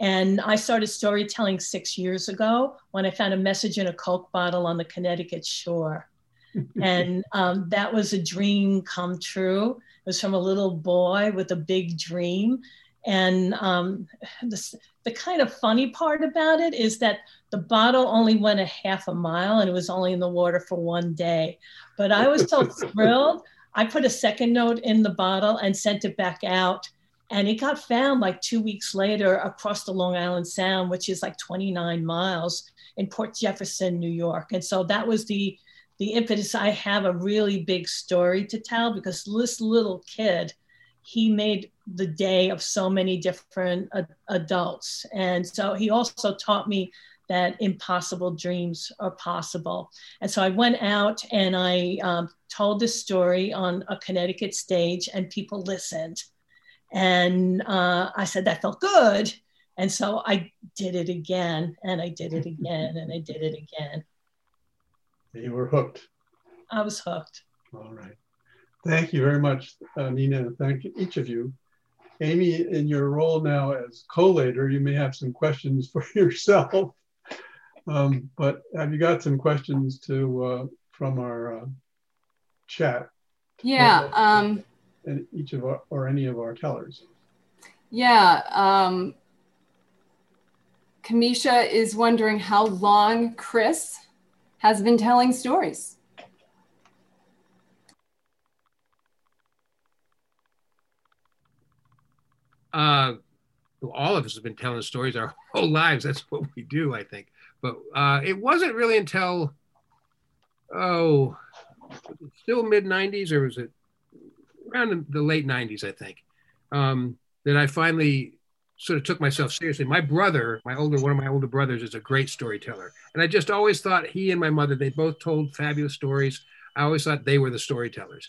[SPEAKER 4] And I started storytelling six years ago when I found a message in a Coke bottle on the Connecticut shore. and um, that was a dream come true. It was from a little boy with a big dream. And um, the, the kind of funny part about it is that the bottle only went a half a mile and it was only in the water for one day. But I was so thrilled. I put a second note in the bottle and sent it back out. And it got found like two weeks later across the Long Island Sound, which is like 29 miles in Port Jefferson, New York. And so that was the the impetus. I have a really big story to tell because this little kid, he made the day of so many different adults. And so he also taught me that impossible dreams are possible. And so I went out and I um, told this story on a Connecticut stage, and people listened. And uh, I said, that felt good. And so I did it again, and I did it again, and I did it again.
[SPEAKER 5] You were hooked.
[SPEAKER 4] I was hooked.
[SPEAKER 5] All right. Thank you very much, uh, Nina. Thank each of you. Amy, in your role now as collator, you may have some questions for yourself. Um, but have you got some questions to uh, from our uh, chat?
[SPEAKER 1] Yeah. Um,
[SPEAKER 5] and each of our or any of our tellers.
[SPEAKER 1] Yeah. Um, Kamisha is wondering how long Chris has been telling stories.
[SPEAKER 3] Uh, all of us have been telling stories our whole lives. That's what we do, I think. But uh, it wasn't really until, oh, still mid 90s, or was it around the late 90s, I think, um, that I finally sort of took myself seriously. My brother, my older one of my older brothers, is a great storyteller, and I just always thought he and my mother they both told fabulous stories. I always thought they were the storytellers.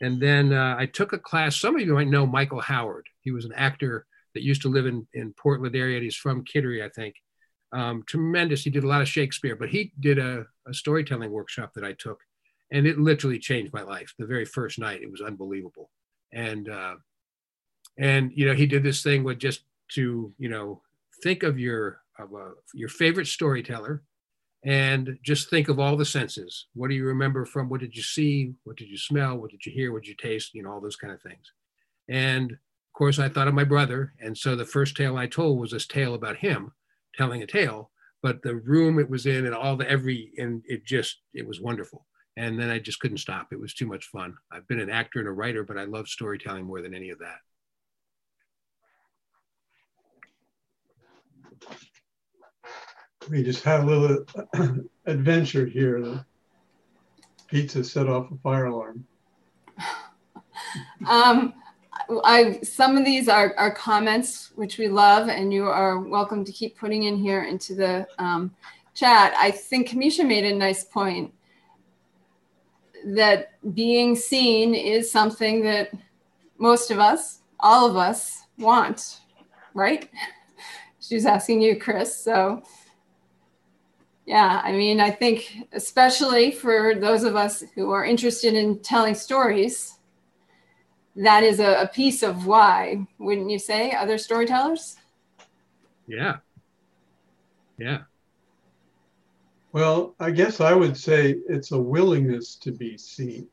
[SPEAKER 3] And then uh, I took a class. Some of you might know Michael Howard. He was an actor that used to live in in Portland area. He's from Kittery, I think. Um, tremendous. He did a lot of Shakespeare, but he did a, a storytelling workshop that I took, and it literally changed my life. The very first night, it was unbelievable. And uh, and you know, he did this thing with just to you know think of your of a, your favorite storyteller and just think of all the senses. What do you remember from what did you see? What did you smell? What did you hear? What did you taste? You know all those kind of things. And of course i thought of my brother. And so the first tale i told was this tale about him telling a tale but the room it was in and all the every and it just it was wonderful. And then i just couldn't stop. It was too much fun. I've been an actor and a writer but i love storytelling more than any of that
[SPEAKER 5] we just had a little adventure here. The pizza set off a fire alarm.
[SPEAKER 1] um, I, some of these are, are comments which we love, and you are welcome to keep putting in here into the um, chat. I think Kamisha made a nice point that being seen is something that most of us, all of us, want, right? She's asking you, Chris. So yeah, I mean, I think especially for those of us who are interested in telling stories, that is a, a piece of why, wouldn't you say, other storytellers?
[SPEAKER 3] Yeah. Yeah.
[SPEAKER 5] Well, I guess I would say it's a willingness to be seen.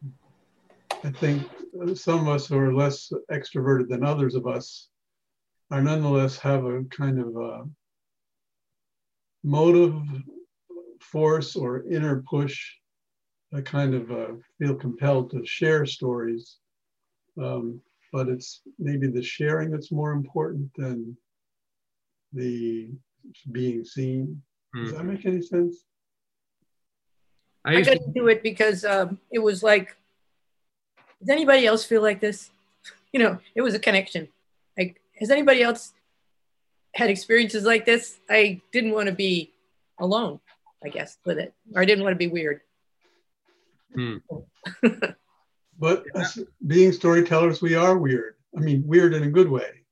[SPEAKER 5] I think some of us who are less extroverted than others of us are nonetheless have a kind of a motive force or inner push, I kind of uh, feel compelled to share stories. Um, but it's maybe the sharing that's more important than the being seen. Does that hmm. make any sense?
[SPEAKER 2] I, I couldn't do it because um, it was like, does anybody else feel like this? You know, it was a connection. Like, has anybody else had experiences like this? I didn't want to be alone. I guess, with it, or I didn't want to be weird.
[SPEAKER 3] Hmm.
[SPEAKER 5] but being storytellers, we are weird. I mean, weird in a good way,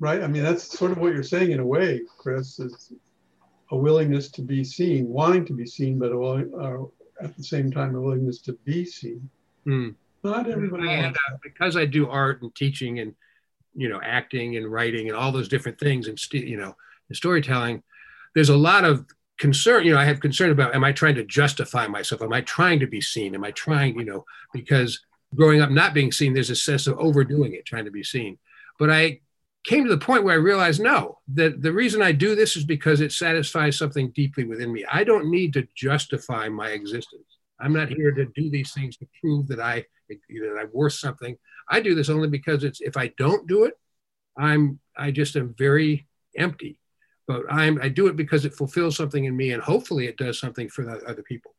[SPEAKER 5] right? I mean, that's sort of what you're saying in a way, Chris, is a willingness to be seen, wanting to be seen, but a, at the same time a willingness to be seen.
[SPEAKER 3] Mm.
[SPEAKER 5] Not everybody.
[SPEAKER 3] And, uh, because I do art and teaching and you know acting and writing and all those different things and st- you know and storytelling, there's a lot of concern. You know, I have concern about: Am I trying to justify myself? Am I trying to be seen? Am I trying? You know, because growing up not being seen, there's a sense of overdoing it, trying to be seen. But I came to the point where I realized no, that the reason I do this is because it satisfies something deeply within me. I don't need to justify my existence. I'm not here to do these things to prove that I that I'm worth something. I do this only because it's if I don't do it, I'm I just am very empty. But I'm I do it because it fulfills something in me, and hopefully it does something for the other people.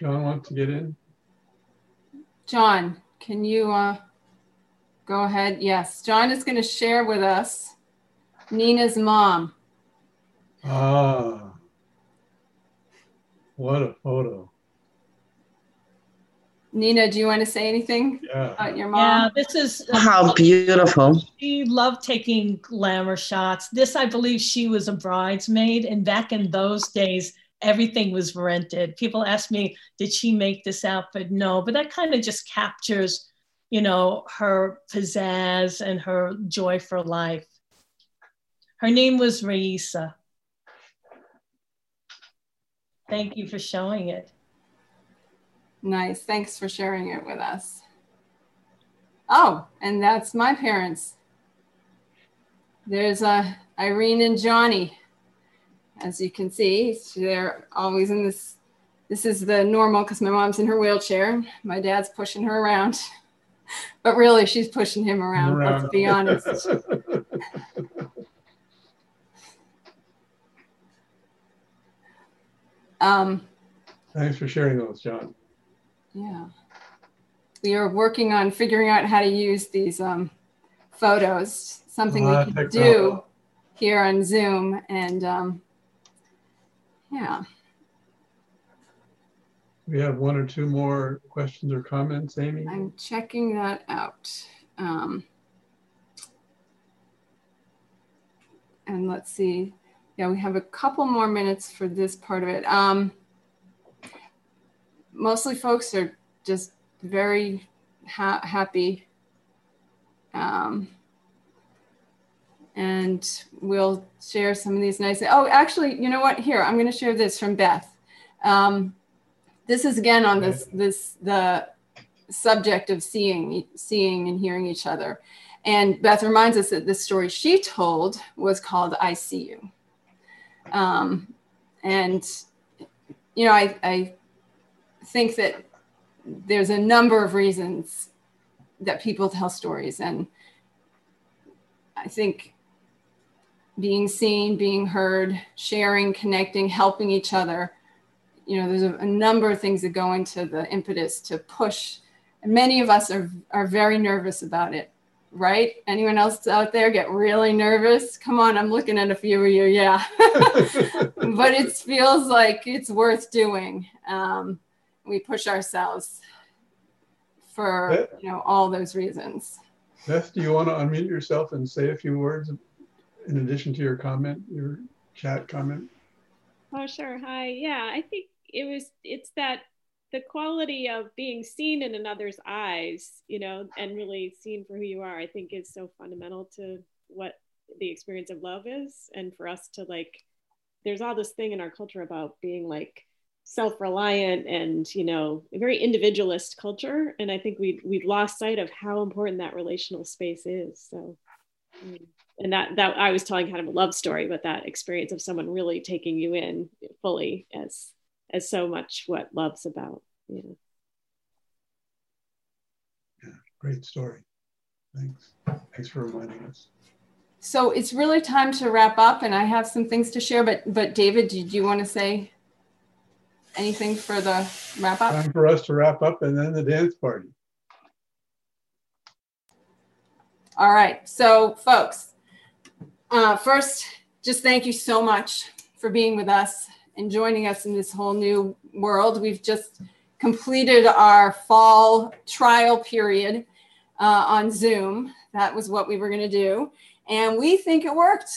[SPEAKER 5] John wants to get in.
[SPEAKER 1] John, can you uh, go ahead? Yes, John is going to share with us Nina's mom.
[SPEAKER 5] Ah, what a photo.
[SPEAKER 1] Nina, do you want to say anything
[SPEAKER 5] Yeah.
[SPEAKER 1] about your mom?
[SPEAKER 4] Yeah, this is. uh,
[SPEAKER 6] How beautiful.
[SPEAKER 4] She loved taking glamour shots. This, I believe, she was a bridesmaid. And back in those days, everything was rented. People ask me, did she make this outfit? No, but that kind of just captures, you know, her pizzazz and her joy for life. Her name was Raisa. Thank you for showing it.
[SPEAKER 1] Nice. Thanks for sharing it with us. Oh, and that's my parents. There's uh, Irene and Johnny. As you can see, they're always in this. This is the normal because my mom's in her wheelchair. My dad's pushing her around. But really, she's pushing him around, let's be honest. Um,
[SPEAKER 5] Thanks for sharing those, John.
[SPEAKER 1] Yeah. We are working on figuring out how to use these um, photos, something we can do
[SPEAKER 5] technology.
[SPEAKER 1] here on Zoom. And um, yeah,
[SPEAKER 5] We have one or two more questions or comments, Amy.
[SPEAKER 1] I'm checking that out. Um, and let's see. Yeah, we have a couple more minutes for this part of it. Um, mostly folks are just very ha- happy. Um, and we'll share some of these nice. Oh, actually, you know what? Here, I'm going to share this from Beth. Um, this is again on this this the subject of seeing seeing and hearing each other. And Beth reminds us that the story she told was called "I See You." Um, and you know, I, I think that there's a number of reasons that people tell stories, and I think being seen, being heard, sharing, connecting, helping each other. You know, there's a, a number of things that go into the impetus to push. And many of us are are very nervous about it, right? Anyone else out there get really nervous? Come on, I'm looking at a few of you. Yeah, but it feels like it's worth doing. Um, we push ourselves for you know all those reasons.
[SPEAKER 5] Beth, do you want to unmute yourself and say a few words in addition to your comment, your chat comment?
[SPEAKER 7] Oh, sure. Hi. Yeah, I think it was, it's that the quality of being seen in another's eyes, you know, and really seen for who you are, I think is so fundamental to what the experience of love is. And for us to like, there's all this thing in our culture about being like self reliant and, you know, a very individualist culture. And I think we, we've lost sight of how important that relational space is. So, mm and that that I was telling kind of a love story, but that experience of someone really taking you in fully as as so much what love's about. You know.
[SPEAKER 5] Yeah, great story. Thanks. Thanks for reminding us.
[SPEAKER 1] So it's really time to wrap up, and I have some things to share. But but David, did you want to say anything for the wrap up?
[SPEAKER 5] Time for us to wrap up and then the dance party.
[SPEAKER 1] All right. So, folks, uh, first, just thank you so much for being with us and joining us in this whole new world. We've just completed our fall trial period uh, on Zoom. That was what we were going to do. And we think it worked.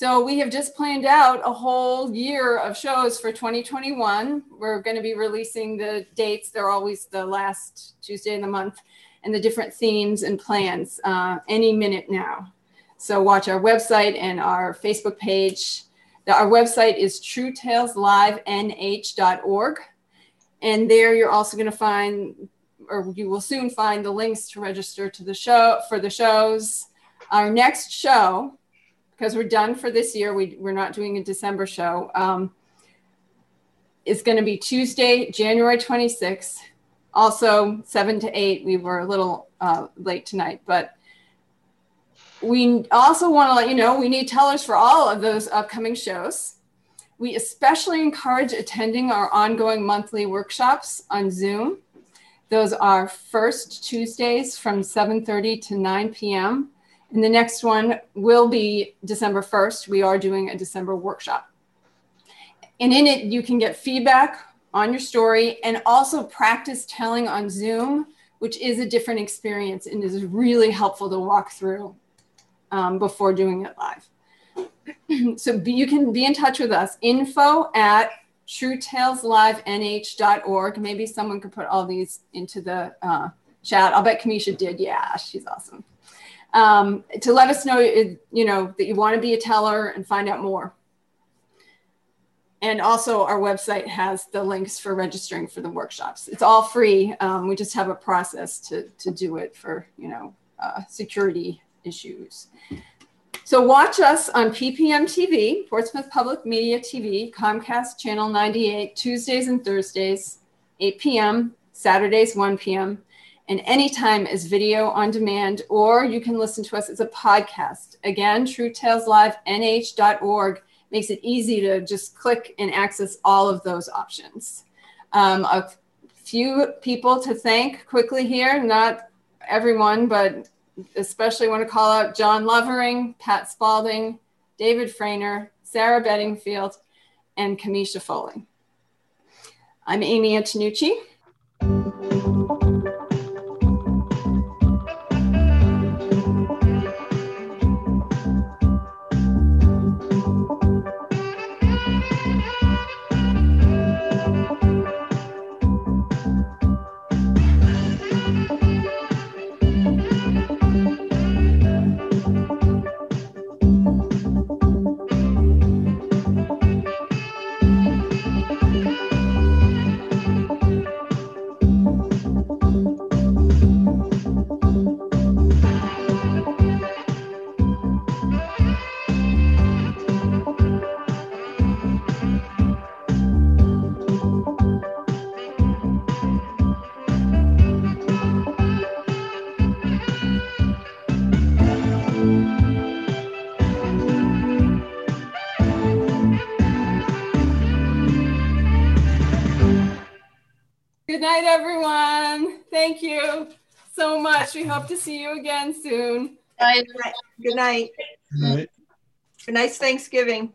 [SPEAKER 1] So we have just planned out a whole year of shows for 2021. We're going to be releasing the dates. They're always the last Tuesday in the month and the different themes and plans uh, any minute now. So watch our website and our Facebook page. Our website is truetaleslivenh.org. And there you're also going to find, or you will soon find the links to register to the show for the shows. Our next show because we're done for this year. We, we're not doing a December show. Um, it's going to be Tuesday, January 26th. Also, 7 to 8. We were a little uh, late tonight, but we also want to let you know we need tellers for all of those upcoming shows. We especially encourage attending our ongoing monthly workshops on Zoom. Those are first Tuesdays from 7:30 to 9 p.m. And the next one will be December 1st. We are doing a December workshop. And in it, you can get feedback on your story and also practice telling on Zoom, which is a different experience and is really helpful to walk through um, before doing it live. so be, you can be in touch with us, info at truetaleslivenh.org. Maybe someone could put all these into the uh, chat. I'll bet Kamisha did. Yeah, she's awesome um, to let us know, you know, that you want to be a teller and find out more. And also our website has the links for registering for the workshops. It's all free. Um, we just have a process to, to do it for, you know, uh, security issues. So watch us on PPM TV, Portsmouth Public Media TV, Comcast Channel 98, Tuesdays and Thursdays, 8 p.m., Saturdays, 1 p.m and anytime as video on demand, or you can listen to us as a podcast. Again, truetaleslivenh.org makes it easy to just click and access all of those options. Um, a few people to thank quickly here, not everyone, but especially want to call out John Lovering, Pat Spalding, David Frainer, Sarah Bedingfield, and Kamisha Foley. I'm Amy Antonucci. Night, everyone. Thank you so much. We hope to see you again soon.
[SPEAKER 6] Good night. Good night.
[SPEAKER 5] Good night.
[SPEAKER 6] Nice Thanksgiving.